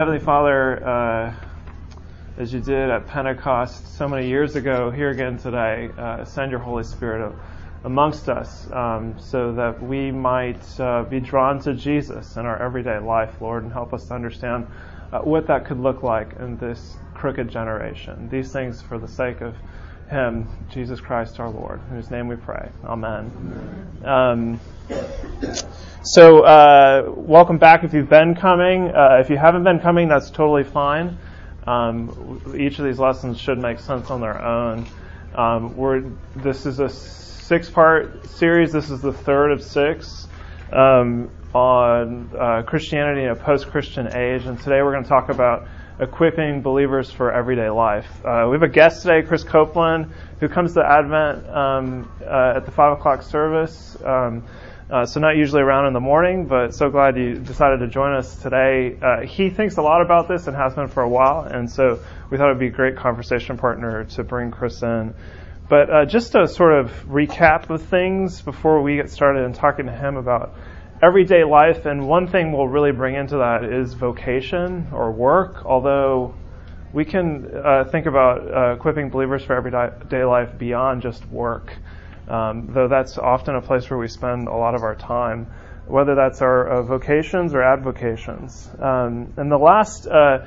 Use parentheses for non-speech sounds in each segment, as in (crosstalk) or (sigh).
Heavenly Father, uh, as you did at Pentecost so many years ago, here again today, uh, send your Holy Spirit amongst us um, so that we might uh, be drawn to Jesus in our everyday life, Lord, and help us to understand uh, what that could look like in this crooked generation. These things for the sake of Him, Jesus Christ our Lord, in whose name we pray. Amen. Um, so, uh, welcome back if you've been coming. Uh, if you haven't been coming, that's totally fine. Um, each of these lessons should make sense on their own. Um, this is a six part series. This is the third of six um, on uh, Christianity in a post Christian age. And today we're going to talk about equipping believers for everyday life. Uh, we have a guest today, Chris Copeland, who comes to Advent um, uh, at the 5 o'clock service. Um, uh, so not usually around in the morning, but so glad you decided to join us today. Uh, he thinks a lot about this and has been for a while, and so we thought it'd be a great conversation partner to bring Chris in. But uh, just to sort of recap of things before we get started and talking to him about everyday life, and one thing we'll really bring into that is vocation or work, although we can uh, think about uh, equipping believers for everyday life beyond just work um, though that's often a place where we spend a lot of our time, whether that's our uh, vocations or advocations. Um, and the last uh,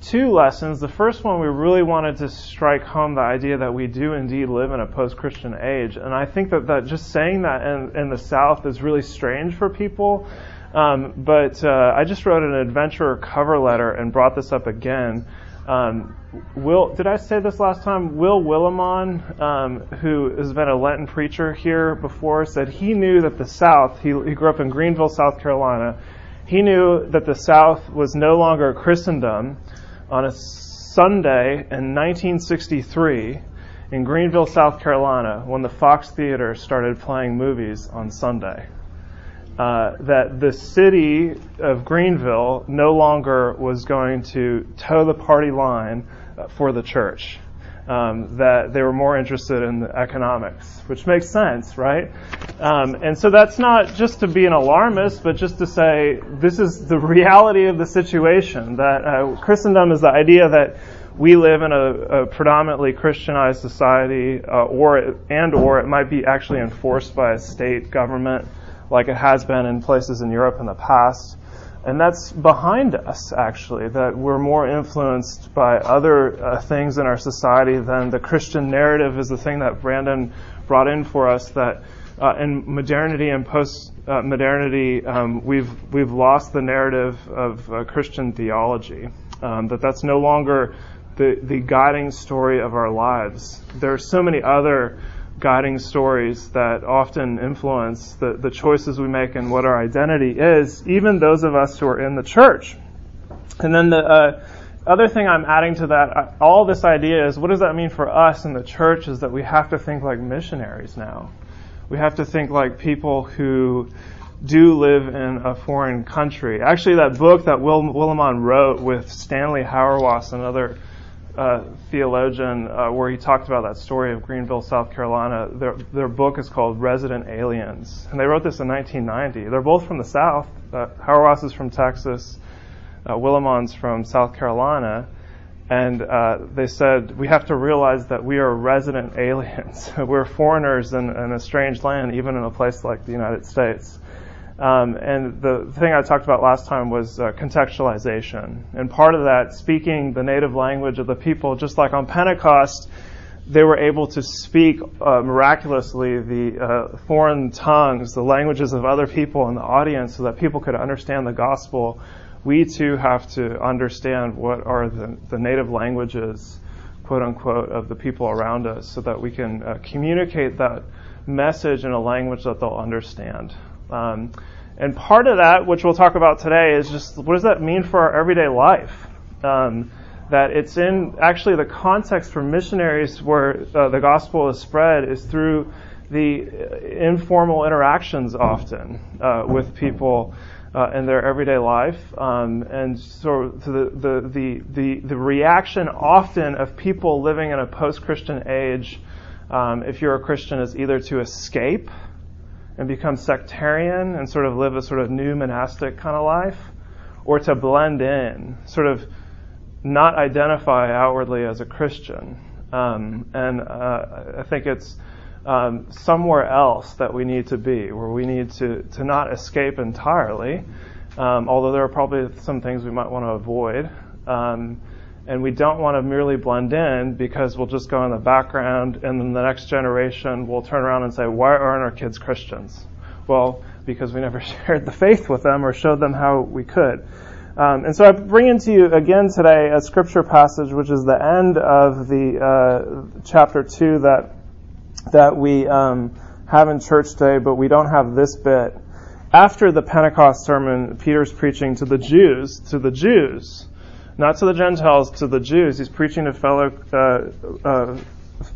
two lessons, the first one we really wanted to strike home the idea that we do indeed live in a post-Christian age, and I think that, that just saying that in, in the South is really strange for people. Um, but uh, I just wrote an adventurer cover letter and brought this up again. Um, Will, did I say this last time? Will Willimon, um, who has been a Lenten preacher here before, said he knew that the South, he, he grew up in Greenville, South Carolina, he knew that the South was no longer Christendom on a Sunday in 1963 in Greenville, South Carolina, when the Fox Theater started playing movies on Sunday. Uh, that the city of Greenville no longer was going to toe the party line uh, for the church. Um, that they were more interested in economics, which makes sense, right? Um, and so that's not just to be an alarmist, but just to say this is the (laughs) reality of the situation. That uh, Christendom is the idea that we live in a, a predominantly Christianized society, uh, or and or it might be actually enforced by a state government like it has been in places in Europe in the past. And that's behind us, actually, that we're more influenced by other uh, things in our society than the Christian narrative is the thing that Brandon brought in for us. That uh, in modernity and post modernity, um, we've, we've lost the narrative of uh, Christian theology. Um, that that's no longer the, the guiding story of our lives. There are so many other guiding stories that often influence the, the choices we make and what our identity is, even those of us who are in the church. And then the uh, other thing I'm adding to that, uh, all this idea is what does that mean for us in the church is that we have to think like missionaries now. We have to think like people who do live in a foreign country. Actually, that book that Will Willimon wrote with Stanley Hauerwas and other uh, theologian uh, where he talked about that story of Greenville, South Carolina. Their, their book is called Resident Aliens, and they wrote this in 1990. They're both from the South. Uh, Hauerwas is from Texas. Uh, Willimon's from South Carolina. And uh, they said, we have to realize that we are resident aliens. (laughs) We're foreigners in, in a strange land, even in a place like the United States. Um, and the thing I talked about last time was uh, contextualization. And part of that, speaking the native language of the people, just like on Pentecost, they were able to speak uh, miraculously the uh, foreign tongues, the languages of other people in the audience, so that people could understand the gospel. We too have to understand what are the, the native languages, quote unquote, of the people around us, so that we can uh, communicate that message in a language that they'll understand. Um, and part of that, which we'll talk about today, is just what does that mean for our everyday life? Um, that it's in actually the context for missionaries where uh, the gospel is spread is through the informal interactions often uh, with people uh, in their everyday life, um, and so the, the, the the reaction often of people living in a post-Christian age, um, if you're a Christian, is either to escape and become sectarian and sort of live a sort of new monastic kind of life, or to blend in, sort of not identify outwardly as a Christian. Um, and uh, I think it's um, somewhere else that we need to be, where we need to, to not escape entirely, um, although there are probably some things we might want to avoid. And we don't want to merely blend in because we'll just go in the background and then the next generation will turn around and say, why aren't our kids Christians? Well, because we (laughs) never shared the faith with them or showed them how we could. Um, and so I bring into you again today a scripture passage, which is the end of the uh, chapter two that that we um, have in church today, but we don't have this bit. After the Pentecost sermon, Peter's preaching to the Jews, to the Jews, not to the Gentiles, to the Jews. He's preaching to fellow uh, uh,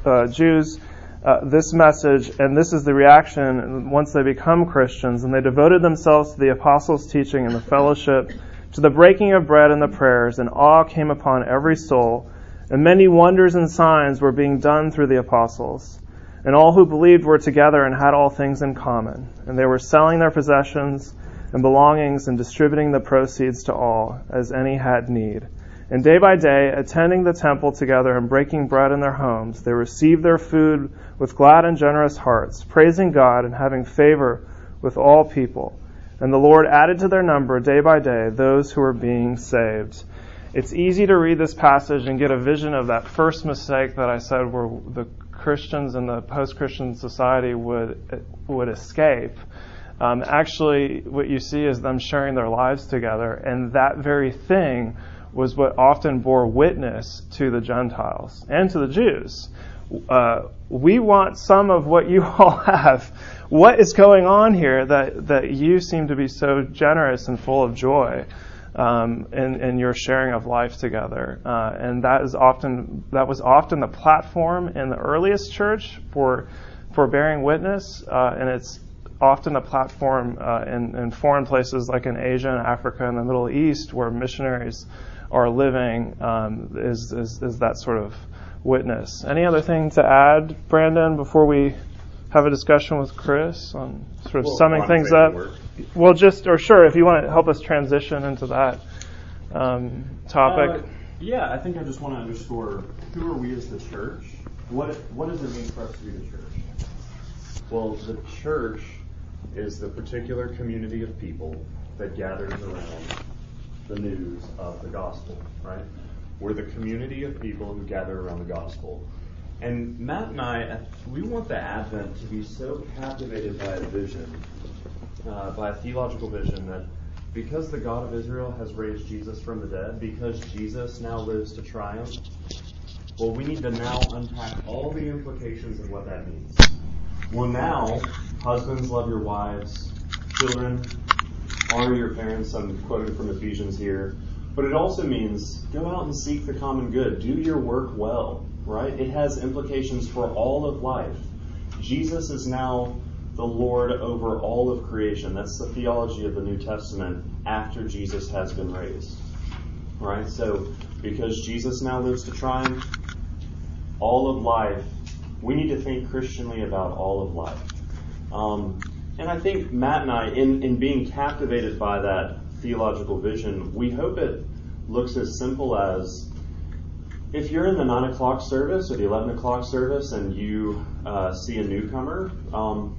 uh, Jews uh, this message, and this is the reaction once they become Christians, and they devoted themselves to the apostles' teaching and the fellowship, to the breaking of bread and the prayers, and awe came upon every soul, and many wonders and signs were being done through the apostles. And all who believed were together and had all things in common, and they were selling their possessions and belongings and distributing the proceeds to all, as any had need. And day by day, attending the temple together and breaking bread in their homes, they received their food with glad and generous hearts, praising God and having favor with all people. And the Lord added to their number day by day those who were being saved. It's easy to read this passage and get a vision of that first mistake that I said where the Christians in the post-Christian society would would escape um, actually, what you see is them sharing their lives together, and that very thing was what often bore witness to the Gentiles and to the Jews. Uh, we want some of what you (laughs) all have. What is going on here that, that you seem to be so generous and full of joy um, in, in your sharing of life together? Uh, and that is often that was often the platform in the earliest church for for bearing witness, uh, and it's often a platform uh, in, in, foreign places like in Asia and Africa and the Middle East where missionaries are living um, is, is, is, that sort of witness. Any other thing to add, Brandon, before we have a discussion with Chris on sort of well, summing things up? Well, just, or sure, if you want to help us transition into that um, topic. Uh, yeah, I think I just want to underscore who are we as the church? What, what does it mean for us to be the church? Well, the church is the particular community of people that gathers around the news of the gospel, right? We're the community of people who gather around the gospel. And Matt and I, we want the Advent to be so captivated by a vision, uh, by a theological vision, that because the God of Israel has raised Jesus from the dead, because Jesus now lives to triumph, well, we need to now unpack all the implications of what that means. Well, now, husbands, love your wives. Children, honor your parents. I'm quoting from Ephesians here. But it also means go out and seek the common good. Do your work well, right? It has implications for all of life. Jesus is now the Lord over all of creation. That's the theology of the New Testament after Jesus has been raised. Right? So, because Jesus now lives to triumph, all of life we need to think Christianly about all of life. Um, and I think Matt and I, in, in being captivated by that theological vision, we hope it looks as simple as if you're in the 9 o'clock service or the 11 o'clock service and you uh, see a newcomer, um,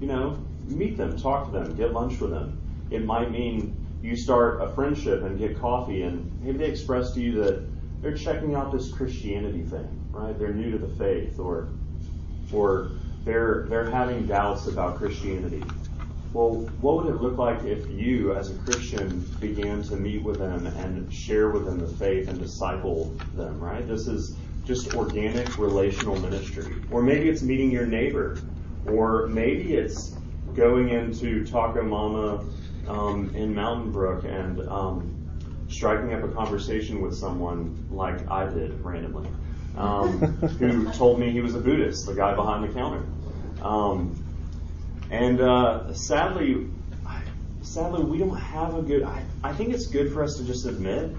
you know, meet them, talk to them, get lunch with them. It might mean you start a friendship and get coffee, and maybe they express to you that they're checking out this Christianity thing right? They're new to the faith, or or they're they're having doubts about Christianity. Well, what would it look like if you, as a Christian, began to meet with them and share with them the faith and disciple them? Right? This is just organic relational ministry, or maybe it's meeting your neighbor, or maybe it's going into Taco Mama um, in Mountain Brook and um, striking up a conversation with someone like I did randomly um, (laughs) who told me he was a Buddhist, the guy behind the counter. Um, and uh, sadly, sadly, we don't have a good. I, I think it's good for us to just admit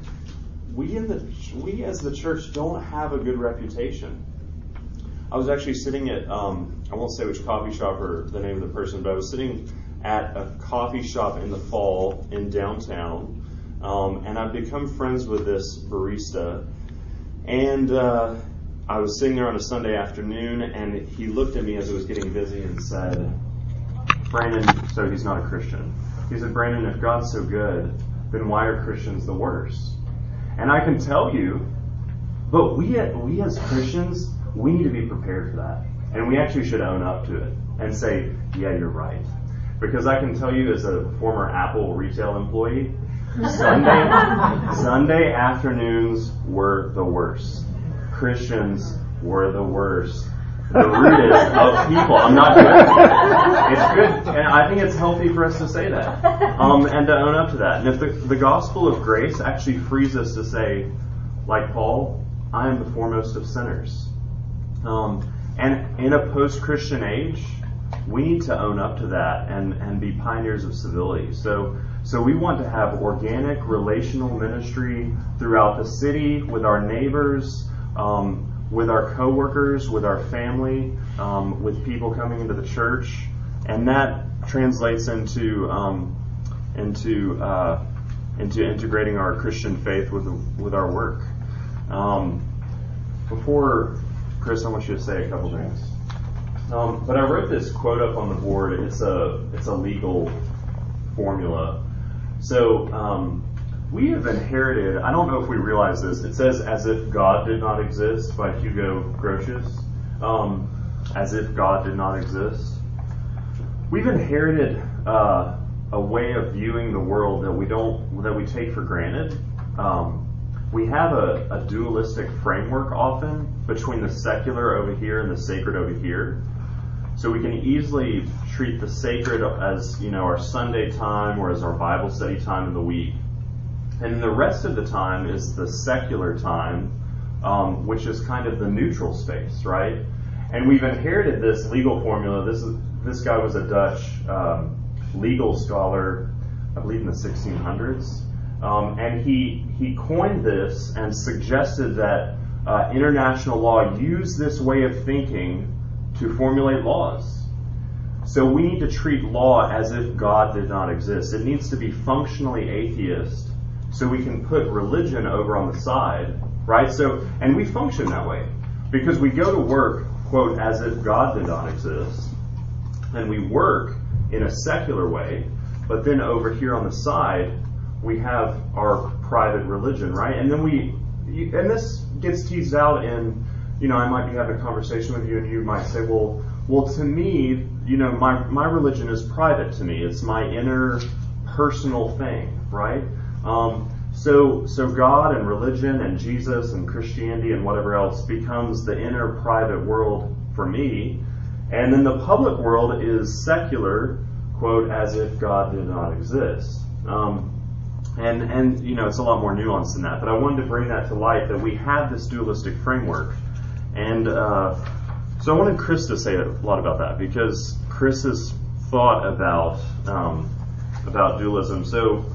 we in the we as the church don't have a good reputation. I was actually sitting at um, I won't say which coffee shop or the name of the person, but I was sitting at a coffee shop in the fall in downtown Um, and I've become friends with this barista. And uh, I was sitting there on a Sunday afternoon, and he looked at me as it was getting busy and said, Brandon, so he's not a Christian. He said, Brandon, if God's so good, then why are Christians the worst? And I can tell you, but we, we as Christians, we need to be prepared for that. And we actually should own up to it and say, yeah, you're right. Because I can tell you as a former Apple retail employee, (laughs) Sunday, Sunday afternoons were the worst. Christians were the worst. The rudest of people. I'm not doing It's good, and I think it's healthy for us to say that, um, and to own up to that. And if the, the gospel of grace actually frees us to say, like Paul, I am the foremost of sinners. Um, and in a post-Christian age, we need to own up to that and, and be pioneers of civility. So, so we want to have organic relational ministry throughout the city with our neighbors, um, with our coworkers, with our family, um, with people coming into the church, and that translates into um, into uh, into integrating our Christian faith with with our work. Um, before Chris, I want you to say a couple things. Um, but I wrote this quote up on the board. It's a it's a legal formula. So um, we have inherited. I don't know if we realize this. It says "as if God did not exist" by Hugo Grotius. Um, as if God did not exist. We've inherited uh, a way of viewing the world that we don't that we take for granted. Um, we have a, a dualistic framework often between the secular over here and the sacred over here. So we can easily treat the sacred as, you know, our Sunday time or as our Bible study time in the week. And the rest of the time is the secular time, um, which is kind of the neutral space, right? And we've inherited this legal formula. This is, this guy was a Dutch um, legal scholar, I believe in the 1600s. Um, and he, he coined this and suggested that uh, international law use this way of thinking to formulate laws. So we need to treat law as if God did not exist. It needs to be functionally atheist so we can put religion over on the side, right? So, and we function that way because we go to work, quote, as if God did not exist, and we work in a secular way, but then over here on the side, we have our private religion, right? And then we, and this gets teased out in, you know, I might be having a conversation with you and you might say, well, well, to me, you know, my, my religion is private to me. It's my inner personal thing, right? Um, so, so God and religion and Jesus and Christianity and whatever else becomes the inner private world for me. And then the public world is secular, quote, as if God did not exist. Um, and, and, you know, it's a lot more nuanced than that. But I wanted to bring that to light that we have this dualistic framework. And uh, so I wanted Chris to say a lot about that because Chris has thought about um, about dualism. So,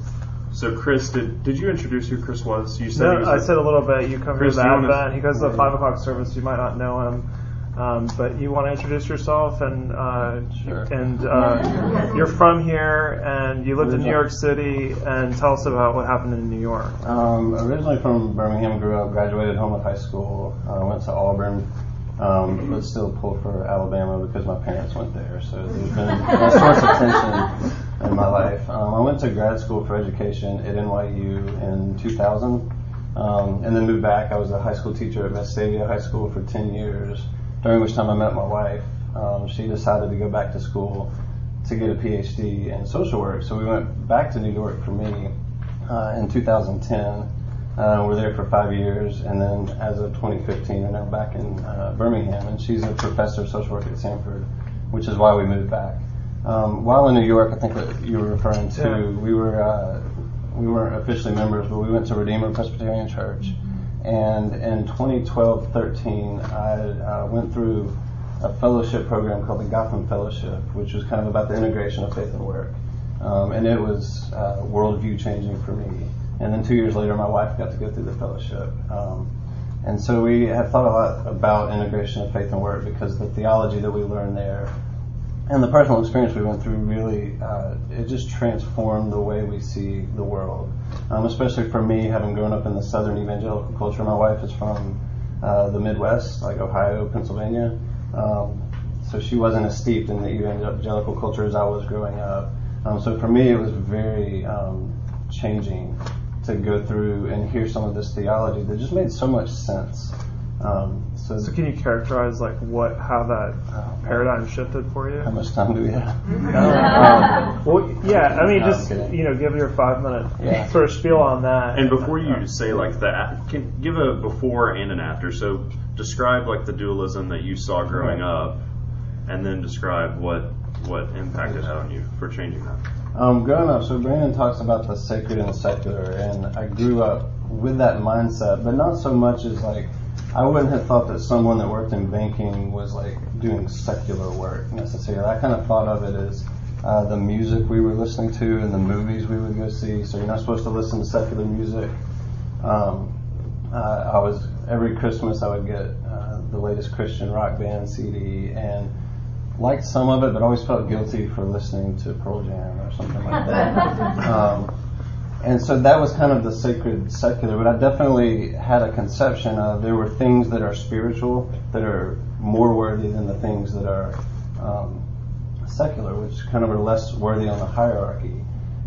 so Chris, did did you introduce who Chris was? You said no, was I a, said a little bit. You covered Chris, the Advent. He goes to the five o'clock service. You might not know him. Um, but you want to introduce yourself and uh, sure. and uh, you're from here and you lived in New York City and tell us about what happened in New York. Um, originally from Birmingham, grew up, graduated Homewood High School, uh, went to Auburn, um, but still pulled for Alabama because my parents went there. So there's been a source of tension in my life. Um, I went to grad school for education at NYU in 2000. Um, and then moved back. I was a high school teacher at Vestavia High School for 10 years during which time I met my wife. Um, she decided to go back to school to get a PhD in social work. So we went back to New York for me uh, in 2010. Uh, we're there for five years, and then as of 2015, we're now back in uh, Birmingham. And she's a professor of social work at Samford, which is why we moved back. Um, while in New York, I think that you were referring to, yeah. we were uh, we weren't officially members, but we went to Redeemer Presbyterian Church. And in 2012-13, I uh, went through a fellowship program called the Gotham Fellowship, which was kind of about the integration of faith and work. Um, and it was uh, worldview changing for me. And then two years later, my wife got to go through the fellowship. Um, and so we have thought a lot about integration of faith and work because the theology that we learned there and the personal experience we went through really uh, it just transformed the way we see the world. Um, especially for me having grown up in the southern evangelical culture my wife is from uh, the midwest like ohio pennsylvania. Um, so she wasn't as steeped in the evangelical culture as i was growing up. Um, so for me it was very um, changing to go through and hear some of this theology that just made so much sense. Um, so, so, can you characterize like what how that uh, paradigm shifted for you? How much time do we have? (laughs) um, (laughs) well, yeah, I mean, no, just you know, give your five minute yeah. (laughs) sort of spiel on that. And before you say like that, can give a before and an after. So describe like the dualism that you saw growing right. up, and then describe what what impact it had on you for changing that. Um, growing up, so Brandon talks about the sacred and the secular, and I grew up with that mindset, but not so much as like I wouldn't have thought that someone that worked in banking was like doing secular work necessarily. I kind of thought of it as uh, the music we were listening to and the movies we would go see. So you're not supposed to listen to secular music. Um, uh, I was every Christmas I would get uh, the latest Christian rock band CD and liked some of it, but always felt guilty for listening to Pearl Jam or something like that. (laughs) um, and so that was kind of the sacred secular, but I definitely had a conception of there were things that are spiritual that are more worthy than the things that are um, secular, which kind of are less worthy on the hierarchy.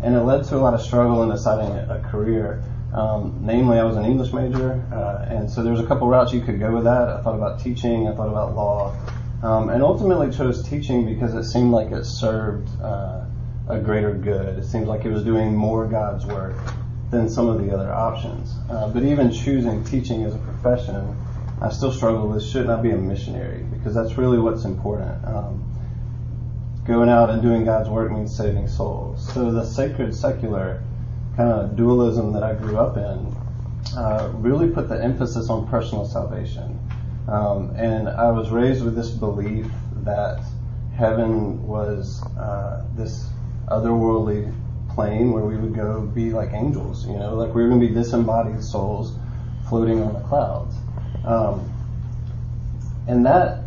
And it led to a lot of struggle in deciding a, career. Um, namely, I was an English major, uh, and so there was a couple routes you could go with that. I thought about teaching, I thought about law, um, and ultimately chose teaching because it seemed like it served. Uh, a greater good. It seems like it was doing more God's work than some of the other options. Uh, but even choosing teaching as a profession, I still struggle with should not I be a missionary because that's really what's important. Um, going out and doing God's work means saving souls. So the sacred secular kind of dualism that I grew up in uh, really put the emphasis on personal salvation. Um, and I was raised with this belief that heaven was uh, this otherworldly plane where we would go be like angels, you know, like we were going to be disembodied souls floating on the clouds. Um, and that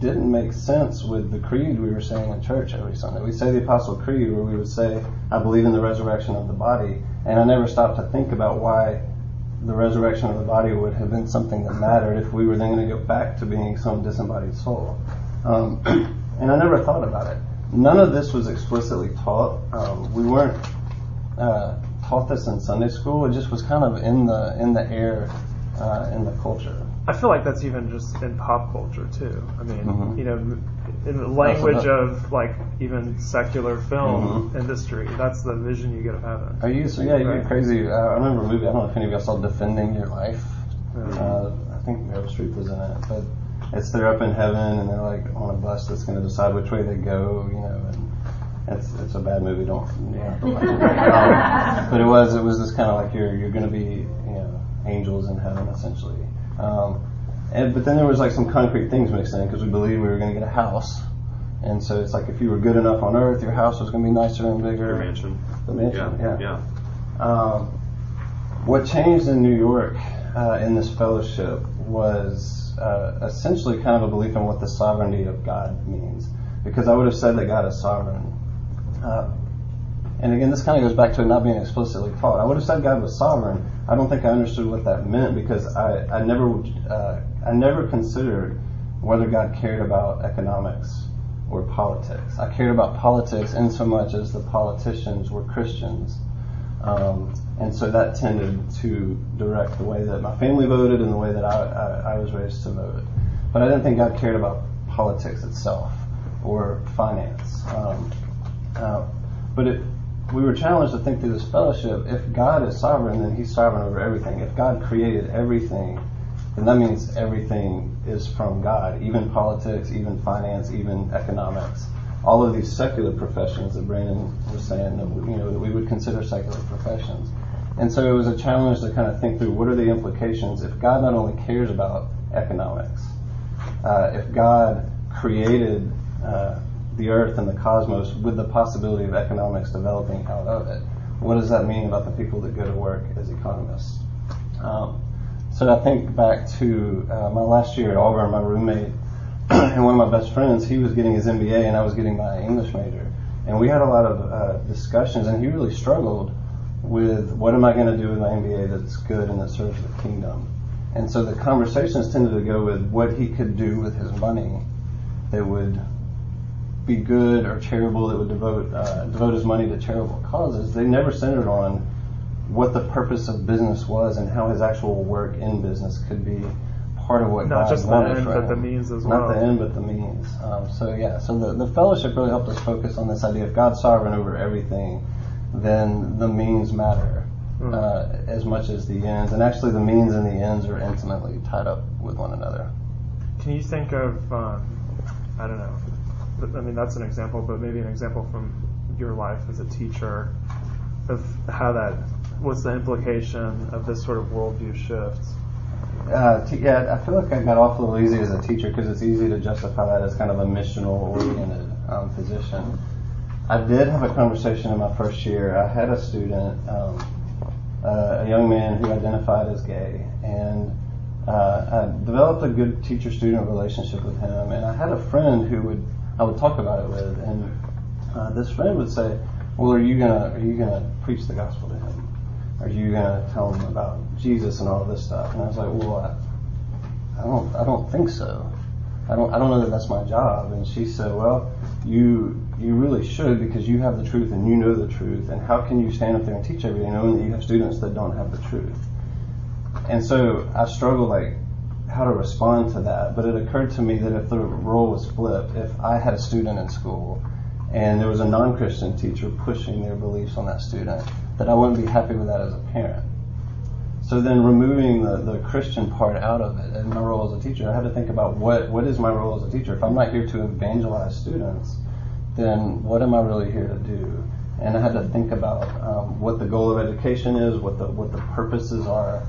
didn't make sense with the creed we were saying in church every Sunday. We say the Apostle Creed where we would say, I believe in the resurrection of the body. And I never stopped to think about why the resurrection of the body would have been something that mattered if we were then going to go back to being some disembodied soul. Um, (clears throat) and I never thought about it none of this was explicitly taught. Um, we weren't uh, taught this in Sunday school. It just was kind of in the in the air uh, in the culture. I feel like that's even just in pop culture too. I mean, mm-hmm. you know, in the language of like even secular film mm-hmm. industry, that's the vision you get of heaven. Are you so? Yeah, you're crazy. Uh, I remember a movie. I don't know if any of y'all saw Defending Your Life. Uh, I think Meryl Streep was in it, but it's they're up in heaven and they're like on a bus that's going to decide which way they go, you know, and it's it's a bad movie. Don't yeah. um, (laughs) but it was it was just kind of like you're you're going to be you know angels in heaven essentially. Um, and but then there was like some concrete things mixed in because we believed we were going to get a house. And so it's like if you were good enough on earth, your house was going to be nicer and bigger. Your mansion. The mansion, yeah. Yeah. yeah. Um, what changed in New York uh, in this fellowship was uh, essentially kind of a belief in what the sovereignty of God means. Because I would have said that God is sovereign. Uh, and again, this kind of goes back to it not being explicitly taught. I would have said God was sovereign. I don't think I understood what that meant because I, I never uh, I never considered whether God cared about economics or politics. I cared about politics in so much as the politicians were Christians. Um, and so that tended to direct the way that my family voted and the way that I, I, I was raised to vote. But I didn't think God cared about politics itself or finance. Um, uh, but it, we were challenged to think through this fellowship if God is sovereign, then He's sovereign over everything. If God created everything, then that means everything is from God, even politics, even finance, even economics. All of these secular professions that Brandon was saying that you know that we would consider secular professions. And so it was a challenge to kind of think through what are the implications if God not only cares about economics, uh, if God created uh, the earth and the cosmos with the possibility of economics developing out of it, what does that mean about the people that go to work as economists? Um, so I think back to uh, my last year at Auburn, my roommate (clears throat) and one of my best friends, he was getting his MBA and I was getting my English major. And we had a lot of uh, discussions, and he really struggled with what am I going to do with my MBA that's good and that serves the kingdom. And so the conversations tended to go with what he could do with his money that would be good or charitable, that would devote uh, devote his money to charitable causes. They never centered on what the purpose of business was and how his actual work in business could be part of what Not God just the wanted end, for but the means as well. Not the end, but the means. Um, so yeah, so the, the fellowship really helped us focus on this idea of God's sovereign over everything, then the means matter Mm. uh, as much as the ends. And actually, the means and the ends are intimately tied up with one another. Can you think of, um, I don't know, I mean, that's an example, but maybe an example from your life as a teacher of how that, what's the implication of this sort of worldview shift? Uh, t- yeah, I feel like I got off a little easy as a teacher because it's easy to justify that as kind of a missional oriented um, position. I did have a conversation in my first year. I had a student, um, uh, a young man who identified as gay, and uh, I developed a good teacher-student relationship with him. And I had a friend who would I would talk about it with, and uh, this friend would say, "Well, are you gonna are you gonna preach the gospel to him? Are you gonna tell them about Jesus and all this stuff?" And I was like, "Well, I, I don't I don't think so. I don't I don't know that that's my job." And she said, "Well, you you really should because you have the truth and you know the truth. And how can you stand up there and teach every day knowing that you have students that don't have the truth?" And so I struggled like how to respond to that. But it occurred to me that if the role was flipped, if I had a student in school and there was a non-Christian teacher pushing their beliefs on that student, that I wouldn't be happy with that as a parent. So then removing the, the Christian part out of it and my role as a teacher, I had to think about what, what is my role as a teacher? If I'm not here to evangelize students, then what am I really here to do? And I had to think about um, what the goal of education is, what the what the purposes are.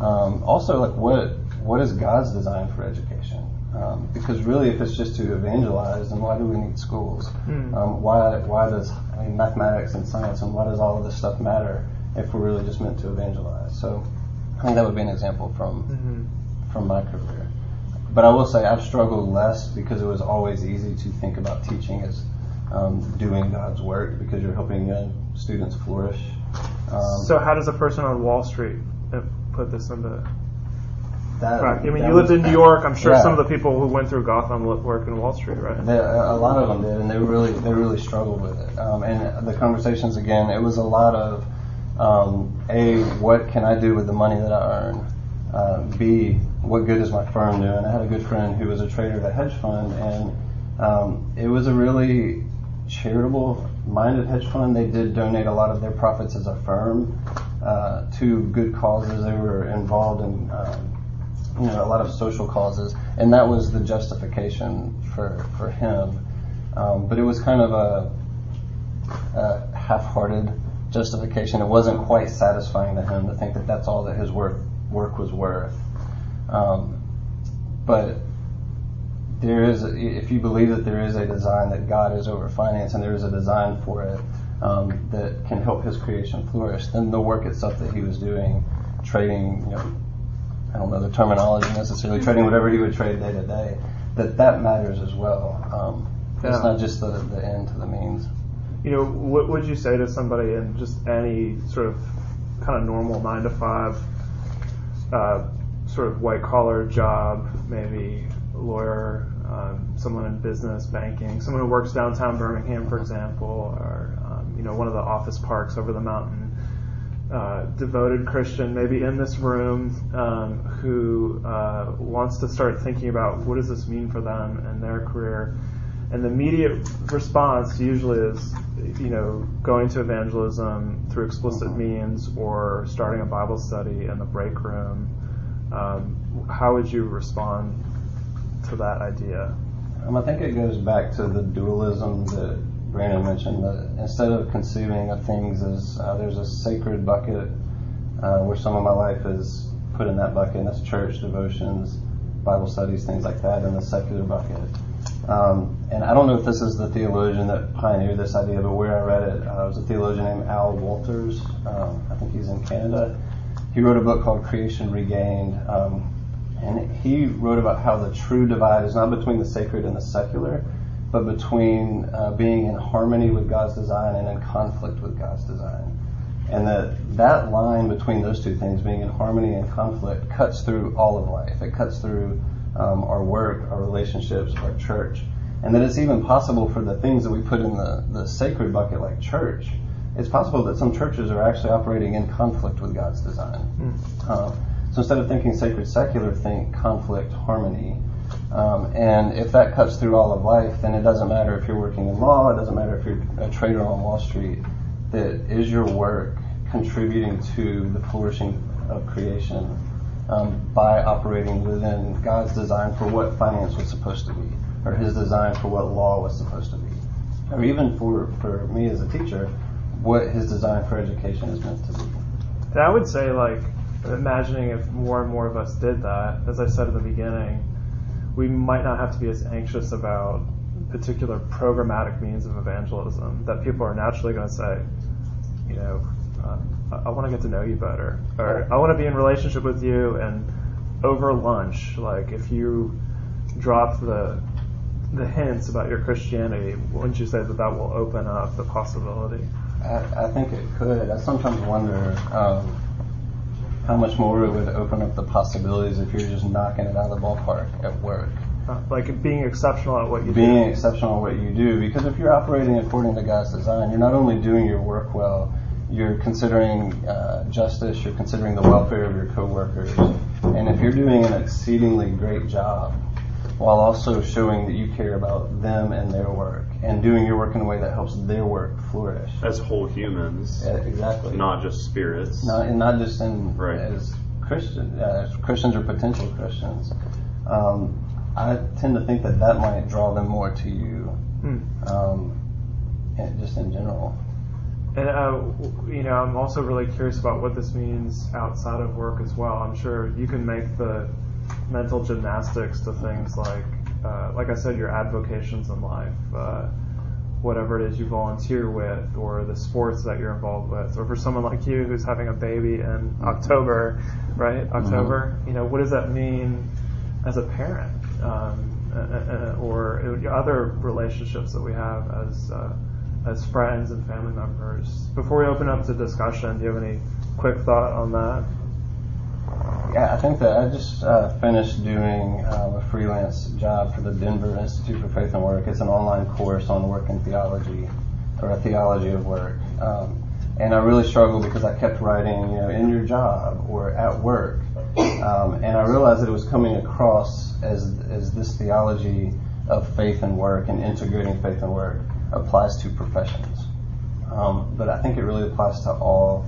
Um, also, like what what is God's design for education? Um, because really, if it's just to evangelize, then why do we need schools? Hmm. Um, why why does I mean mathematics and science and why does all of this stuff matter if we're really just meant to evangelize? So I think that would be an example from Mm-hmm. from my career. But I will say I've struggled less because it was always easy to think about teaching as um, doing God's work because you're helping young students flourish. Um, So how does a person on Wall Street uh, put this into that, practice? I mean, you lived in New York. I'm sure Yeah. some of the people who went through Gotham work in Wall Street, right? They, a lot of them did, and they really they really struggled with it. Um, and the conversations again, it was a lot of um, a what can I do with the money that I earn? Uh, B what good is my firm doing? I had a good friend who was a trader at a hedge fund, and um, it was a really charitable minded hedge fund. They did donate a lot of their profits as a firm uh, to good causes. They were involved in. Um, you know, a lot of social causes, and that was the justification for for him. Um, but it was kind of a, a half-hearted justification. It wasn't quite satisfying to him to think that that's all that his work work was worth. Um, but there is, if you believe that there is a design that God is over finance, and there is a design for it um, that can help His creation flourish, then the work itself that He was doing, trading, you know, I don't know the terminology necessarily, trading whatever he would trade day to day, that that matters as well. Um, Yeah. It's not just the, the end to the means. You know, what would you say to somebody in just any sort of kind of normal nine to five, uh, sort of white collar job, maybe lawyer, um, someone in business, banking, someone who works downtown Birmingham, for example, or um, you know one of the office parks over the mountain. Uh, devoted Christian, maybe in this room, um, who uh, wants to start thinking about what does this mean for them and their career. And the immediate response usually is, you know, going to evangelism through explicit means or starting a Bible study in the break room. Um, how would you respond to that idea? Um, I think it goes back to the dualism that Brandon mentioned. That instead of conceiving of things as uh, there's a sacred bucket uh, where some of my life is put in that bucket, and that's church devotions, Bible studies, things like that, in the secular bucket. Um, and I don't know if this is the theologian that pioneered this idea, but where I read it, uh, was a theologian named Al Wolters. Um, I think he's in Canada. He wrote a book called Creation Regained. Um, And he wrote about how the true divide is not between the sacred and the secular, but between uh, being in harmony with God's design and in conflict with God's design. And that that line between those two things, being in harmony and conflict, cuts through all of life. It cuts through um, our work, our relationships, our church. And that it's even possible for the things that we put in the, the sacred bucket, like church, it's possible that some churches are actually operating in conflict with God's design. Mm. Um, so instead of thinking sacred secular, think conflict, harmony. Um, and if that cuts through all of life, then it doesn't matter if you're working in law, it doesn't matter if you're a trader on Wall Street, that is your work contributing to the flourishing of creation um, by operating within God's design for what finance was supposed to be, or His design for what law was supposed to be, or even for, for me as a teacher, what His design for education is meant to be. And I would say, like, imagining if more and more of us did that, as I said at the beginning, we might not have to be as anxious about particular programmatic means of evangelism that people are naturally going to say, you know, uh, I, I want to get to know you better, or I want to be in relationship with you, and over lunch, like if you drop the the hints about your Christianity, wouldn't you say that that will open up the possibility? I, I think it could. I sometimes wonder um, how much more it would open up the possibilities if you're just knocking it out of the ballpark at work. Uh, like being exceptional at what you being do. Being exceptional at what you do, because if you're operating according to God's design, you're not only doing your work well, you're considering uh, justice, you're considering the welfare of your coworkers, and if you're doing an exceedingly great job, while also showing that you care about them and their work, and doing your work in a way that helps their work flourish as whole humans, yeah, exactly, not just spirits, not and not just in right. as Christian uh, as Christians or potential Christians. Um, I tend to think that that might draw them more to you, hmm. um, just in general. And uh, you know, I'm also really curious about what this means outside of work as well. I'm sure you can make the mental gymnastics to things like, uh, like I said, your avocations in life, uh, whatever it is you volunteer with, or the sports that you're involved with, or for someone like you who's having a baby in October, right? October, mm-hmm. you know, what does that mean as a parent? Um, or other relationships that we have as uh, as friends and family members. Before we open up to discussion, do you have any quick thought on that? I think that I just uh, finished doing um, a freelance job for the Denver Institute for Faith and Work. It's an online course on work and theology, or a theology of work. Um, and I really struggled because I kept writing, you know, in your job or at work. Um, and I realized that it was coming across as, as this theology of faith and work and integrating faith and work applies to professions. Um, but I think it really applies to all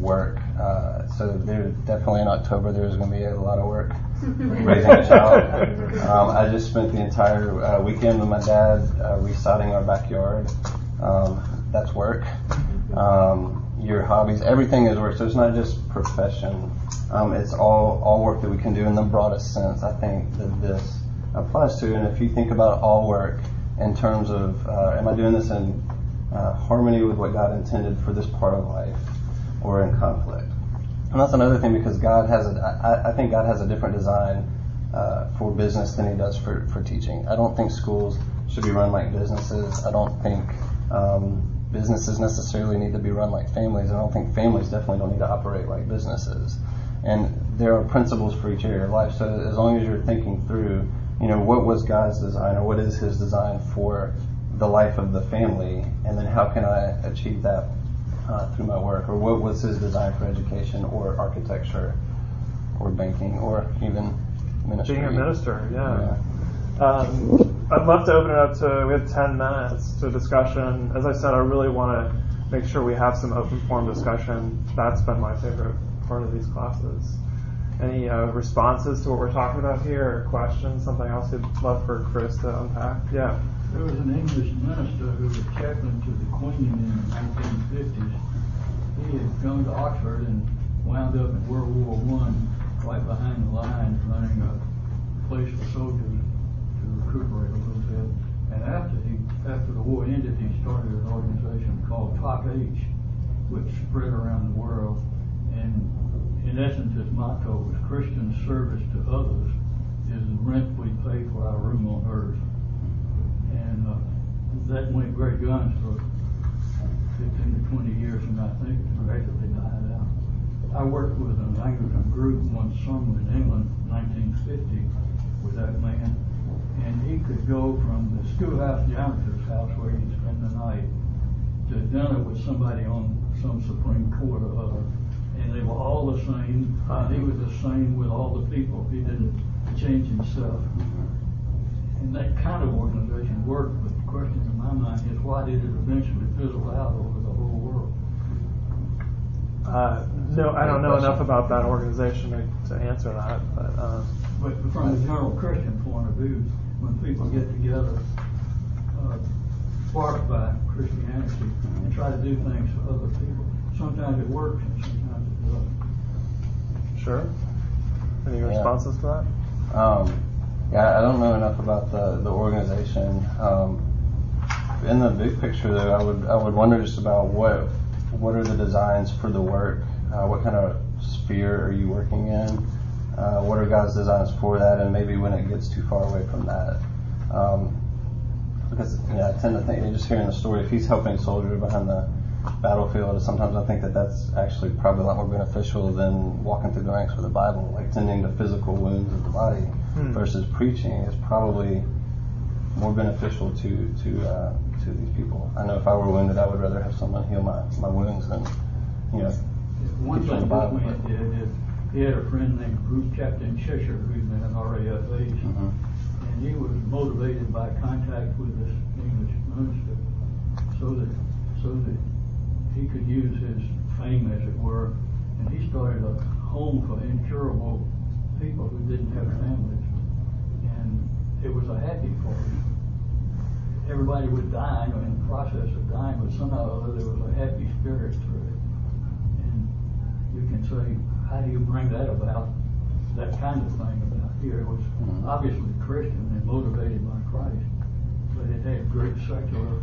work. Uh, so there definitely in October there's going to be a lot of work (laughs) raising a child. Um, I just spent the entire uh, weekend with my dad uh, resodding our backyard. Um, that's work. Um, your hobbies, everything is work. So it's not just profession. Um, it's all all work that we can do in the broadest sense. I think that this applies to. And if you think about all work in terms of, uh, am I doing this in uh, harmony with what God intended for this part of life, or in conflict? And that's another thing because God has a, I, I think God has a different design uh, for business than He does for, for teaching. I don't think schools should be run like businesses. I don't think um, businesses necessarily need to be run like families. I don't think families definitely don't need to operate like businesses. And there are principles for each area of life. So as long as you're thinking through, you know, what was God's design or what is His design for the life of the family, and then how can I achieve that uh, through my work, or what was his design for education, or architecture, or banking, or even ministry. Being a minister, yeah. yeah. Um, I'd love to open it up to. We have ten minutes to discussion. As I said, I really want to make sure we have some open forum discussion. That's been my favorite part of these classes. Any uh, responses to what we're talking about here, or questions? Something else you'd love for Chris to unpack? Yeah. There was an English minister who was chaplain to the Queen in the 1950s. He had gone to Oxford and wound up in World War One, right behind the lines, running a place for soldiers to recuperate a little bit. And after he, after the war ended, he started an organization called Toc H, which spread around the world. And in essence, his motto was Christians service to others is the rent we pay for our room on earth. Uh, that went great guns for 15 to 20 years, and I think gradually died out. I worked with an Anglican group one summer in England, 1950, with that man, and he could go from the schoolhouse janitor's house where he'd spend the night to dinner with somebody on some Supreme Court or other, and they were all the same, and he was the same with all the people. He didn't change himself. And that kind of organization worked, but the question my mind is why did it eventually fizzle out over the whole world? Uh, no, I don't know enough about that organization to, to answer that, but um, But from the general Christian point of view, when people get together, uh, sparked by Christianity, and try to do things for other people, sometimes it works and sometimes it doesn't. sure. Any Yeah. responses to that? Um, yeah, I don't know enough about the, the organization. Um, in the big picture, though, I would I would wonder just about what what are the designs for the work? Uh, what kind of sphere are you working in? Uh, what are God's designs for that? And maybe when it gets too far away from that, um, because know, I tend to think just hearing the story, if he's helping soldiers behind the battlefield, sometimes I think that that's actually probably a lot more beneficial than walking through the ranks with the Bible, like tending to physical wounds of the body Hmm. versus preaching is probably more beneficial to to uh, to these people. I know if I were wounded, I would rather have someone heal my, my wounds than you know. One thing the Bible, this man did is, he had a friend named Group Captain Cheshire, who'd been an RAF aide, Mhm. and he was motivated by contact with this English minister, so that, so that he could use his fame, as it were, and he started a home for incurable people who didn't have families, it was a happy place. Everybody was dying, or in the process of dying, but somehow or other there was a happy spirit through it. And you can say, how do you bring that about? That kind of thing about here. It was Mhm. obviously Christian and motivated by Christ, but it had great secular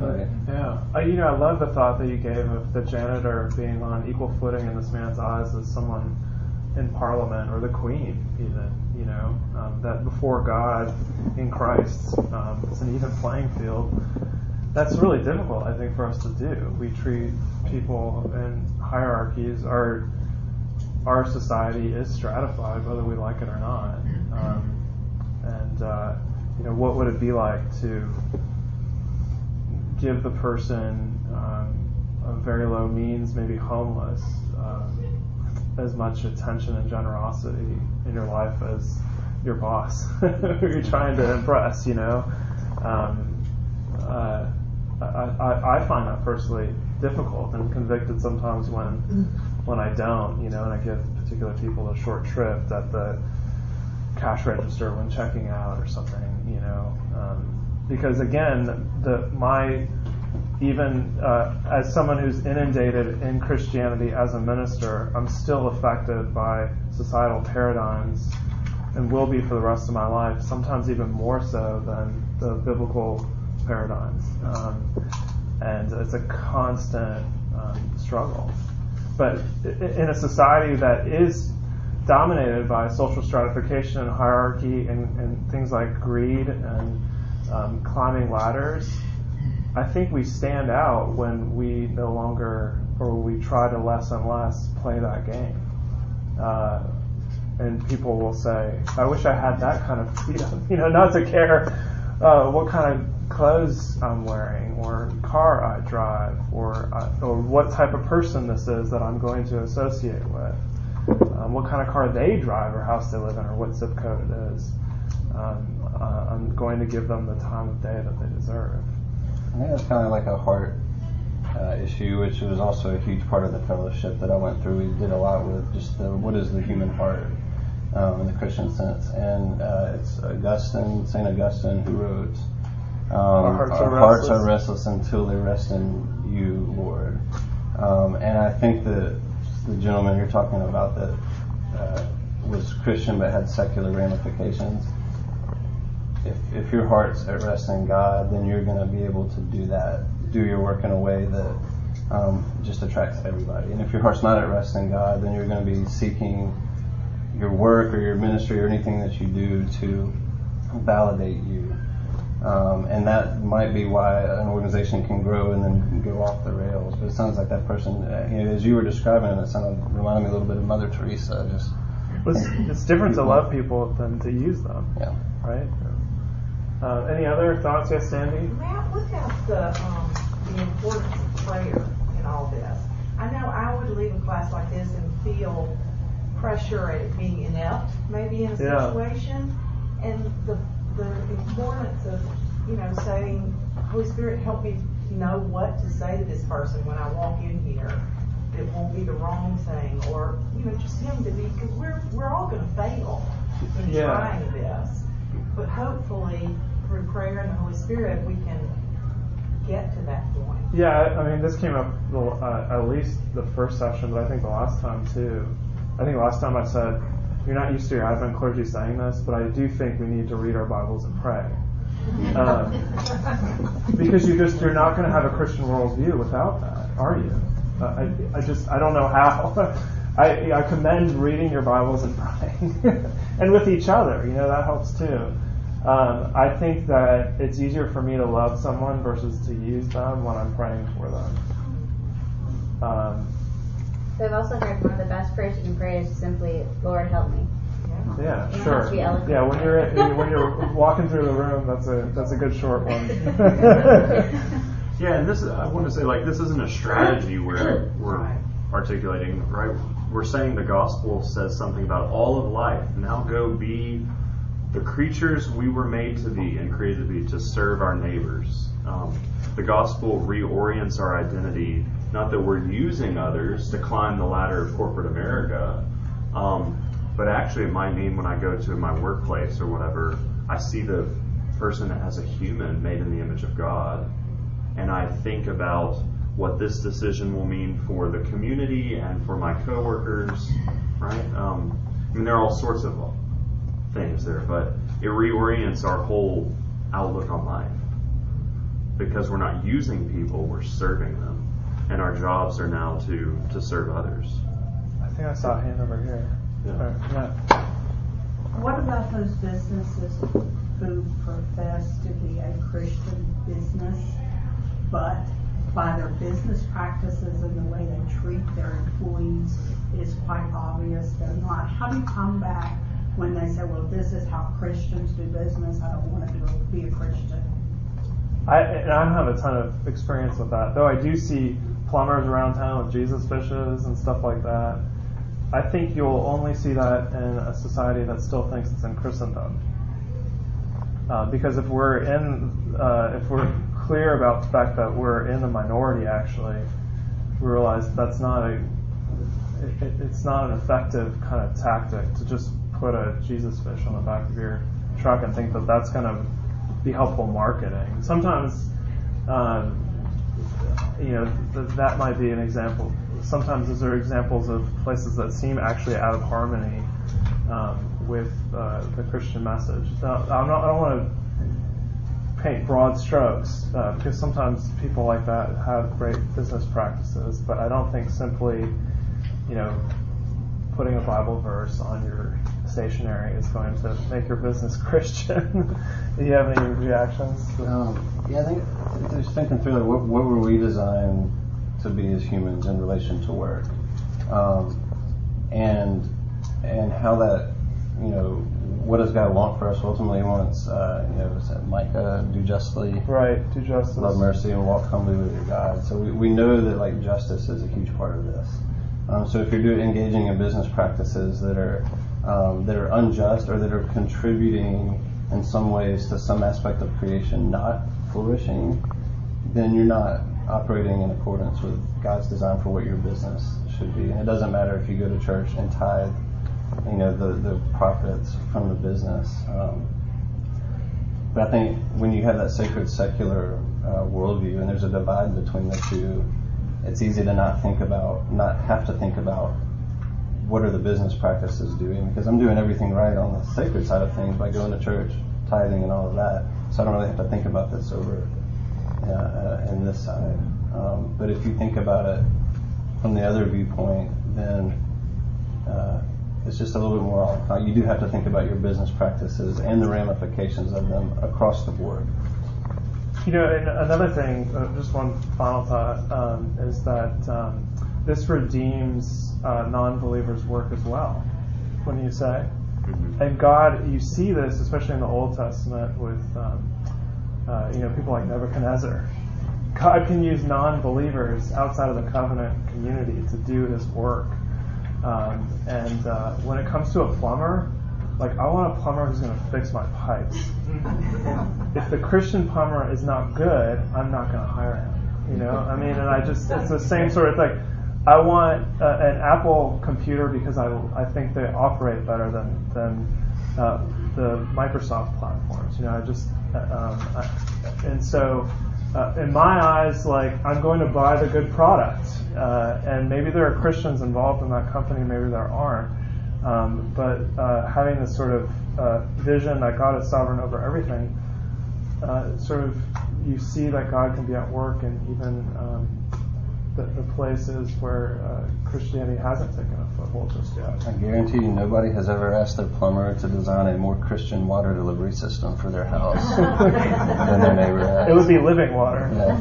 Right. Yeah, uh, you know, I love the thought that you gave of the janitor being on equal footing in this man's eyes as someone in Parliament or the Queen, even. You know, um, that before God in Christ, um, it's an even playing field. That's really difficult, I think, for us to do. We treat people in hierarchies. Our our society is stratified, whether we like it or not. Um, and uh, you know, what would it be like to give the person um, of very low means, maybe homeless, um, as much attention and generosity in your life as your boss (laughs) who you're trying to impress, you know? Um, uh, I, I, I find that personally difficult and convicted sometimes when when I don't, you know, and I give particular people a short shrift at the cash register when checking out or something, you know, um, because again, the my even uh, as someone who's inundated in Christianity as a minister, I'm still affected by societal paradigms and will be for the rest of my life. Sometimes even more so than the biblical paradigms, um, and it's a constant um, struggle. But in a society that is dominated by social stratification and hierarchy and, and things like greed and um, climbing ladders, I think we stand out when we no longer, or we try to less and less play that game. Uh, and people will say, I wish I had that kind of freedom, (laughs) you know, not to care uh, what kind of clothes I'm wearing or car I drive or, uh, or what type of person this is that I'm going to associate with. Um, what kind of car they drive or house they live in or what zip code it is. Um, uh, I'm going to give them the time of day that they deserve. I think that's kind of like a heart uh, issue, which was also a huge part of the fellowship that I went through. We did a lot with just the, what is the human heart um, in the Christian sense, and uh, it's Augustine, Saint Augustine, who wrote, um, Our hearts are hearts are restless." restless until they rest in you, Lord." Um, and I think that the gentleman you're talking about that uh, was Christian but had secular ramifications if, if your heart's at rest in God, then you're going to be able to do that, do your work in a way that um, just attracts everybody. And if your heart's not at rest in God, then you're going to be seeking your work or your ministry or anything that you do to validate you. Um, and that might be why an organization can grow and then go off the rails. But it sounds like that person, you know, as you were describing it, it sounded reminded me a little bit of Mother Teresa. Just it's, it's different to love people than to use them, yeah. right? Uh, any other thoughts, yes, Sandy? Matt, what about the, um, the importance of prayer in all this? I know I would leave a class like this and feel pressure at it being inept, maybe in a Yeah. situation. And the, the importance of, you know, saying, Holy Spirit, help me know what to say to this person when I walk in here. It won't be the wrong thing, or, you know, just him to be, because we're, we're all gonna fail in Yeah. trying this. But hopefully, through prayer and the Holy Spirit, we can get to that point. Yeah, I mean, this came up the, uh, at least the first session, but I think the last time too. I think last time I said, you're not used to your Advent clergy saying this, but I do think we need to read our Bibles and pray. Um, (laughs) because you just, you're not going to have a Christian worldview without that, are you? Uh, I, I just, I don't know how. (laughs) I, I commend reading your Bibles and praying. (laughs) and with each other, you know, that helps too. Um, I think that it's easier for me to love someone versus to use them when I'm praying for them. Um, So I've also heard one of the best prayers you can pray is simply, Lord, help me. yeah, You don't sure. have to be eloquent. Yeah, when you're when you're (laughs) walking through the room, that's a that's a good short one. (laughs) Yeah, and this is, I want to say, like, this isn't a strategy where we're articulating, right? We're saying the gospel says something about all of life. Now go be the creatures we were made to be and created to be to serve our neighbors. Um, the gospel reorients our identity, not that we're using others to climb the ladder of corporate America, um, but actually it might mean when I go to my workplace or whatever, I see the person as a human made in the image of God and I think about what this decision will mean for the community and for my coworkers, right? Um, I mean, there are all sorts of things there, but it reorients our whole outlook on life because we're not using people, we're serving them, and our jobs are now to to serve others. I think I saw a hand over here. Yeah. All right, yeah. What about those businesses who profess to be a Christian business, but by their business practices and the way they treat their employees, it is quite obvious they're not? How do you come back when they say, well, this is how Christians do business, I don't want to be a Christian? I, and I don't have a ton of experience with that, though I do see plumbers around town with Jesus fishes and stuff like that. I think you'll only see that in a society that still thinks it's in Christendom. Uh, because if we're in, uh, if we're clear about the fact that we're in the minority, actually, we realize that's not a, it, it's not an effective kind of tactic to just put a Jesus fish on the back of your truck and think that that's going to be helpful marketing. Sometimes, um, you know, th- that might be an example. Sometimes those are examples of places that seem actually out of harmony um, with uh, the Christian message. Now, I'm not, I don't want to paint broad strokes uh, because sometimes people like that have great business practices, but I don't think simply, you know, putting a Bible verse on your stationery is going to make your business (laughs) Christian. Do you have any reactions? Um, yeah, I think just thinking through like, what, what were we designed to be as humans in relation to work, um, and and how that you know what does God want for us? Ultimately, He wants uh, you know is Micah do justly, Right, do justice. love mercy, and walk humbly with your God. So we, we know that like justice is a huge part of this. Um, so if you're doing engaging in business practices that are um, that are unjust or that are contributing in some ways to some aspect of creation not flourishing, then you're not operating in accordance with God's design for what your business should be. And it doesn't matter if you go to church and tithe, you know, the, the profits from the business. Um, but I think when you have that sacred secular uh, worldview and there's a divide between the two, it's easy to not think about, not have to think about what are the business practices doing because I'm doing everything right on the sacred side of things by going to church, tithing, and all of that. So I don't really have to think about this over uh, in this side. Um, but if you think about it from the other viewpoint, then uh, it's just a little bit more. You do have to think about your business practices and the ramifications of them across the board. You know, and another thing, uh, just one final thought, um, is that um, this redeems uh, non-believers' work as well. Wouldn't you say? Mm-hmm. And God, you see this, especially in the Old Testament, with um, uh, you know people like Nebuchadnezzar. God can use non-believers outside of the covenant community to do His work. Um, and uh, when it comes to a plumber, like I want a plumber who's going to fix my pipes. (laughs) if the Christian plumber is not good, I'm not going to hire him. You know, I mean, and I just it's the same sort of like I want uh, an Apple computer because I I think they operate better than than uh, the Microsoft platforms. You know, I just uh, um, I, and so uh, in my eyes, like I'm going to buy the good product, uh, and maybe there are Christians involved in that company, maybe there aren't. Um, but uh, having this sort of uh, vision that God is sovereign over everything, uh, sort of you see that God can be at work and even um, the, the, places where uh, Christianity hasn't taken a foothold just yet. I guarantee you, nobody has ever asked their plumber to design a more Christian water delivery system for their house (laughs) than their neighbor has. It would be living water. Yeah.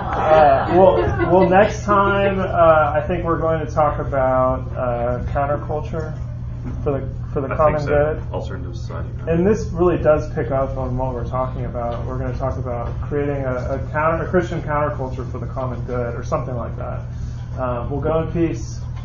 (laughs) Uh, well, well, next time uh, I think we're going to talk about uh, counterculture for the for the I common so. good. Alternative society. And this really does pick up on what we're talking about. We're going to talk about creating a, a counter, a Christian counterculture for the common good, or something like that. Um, we'll go in peace.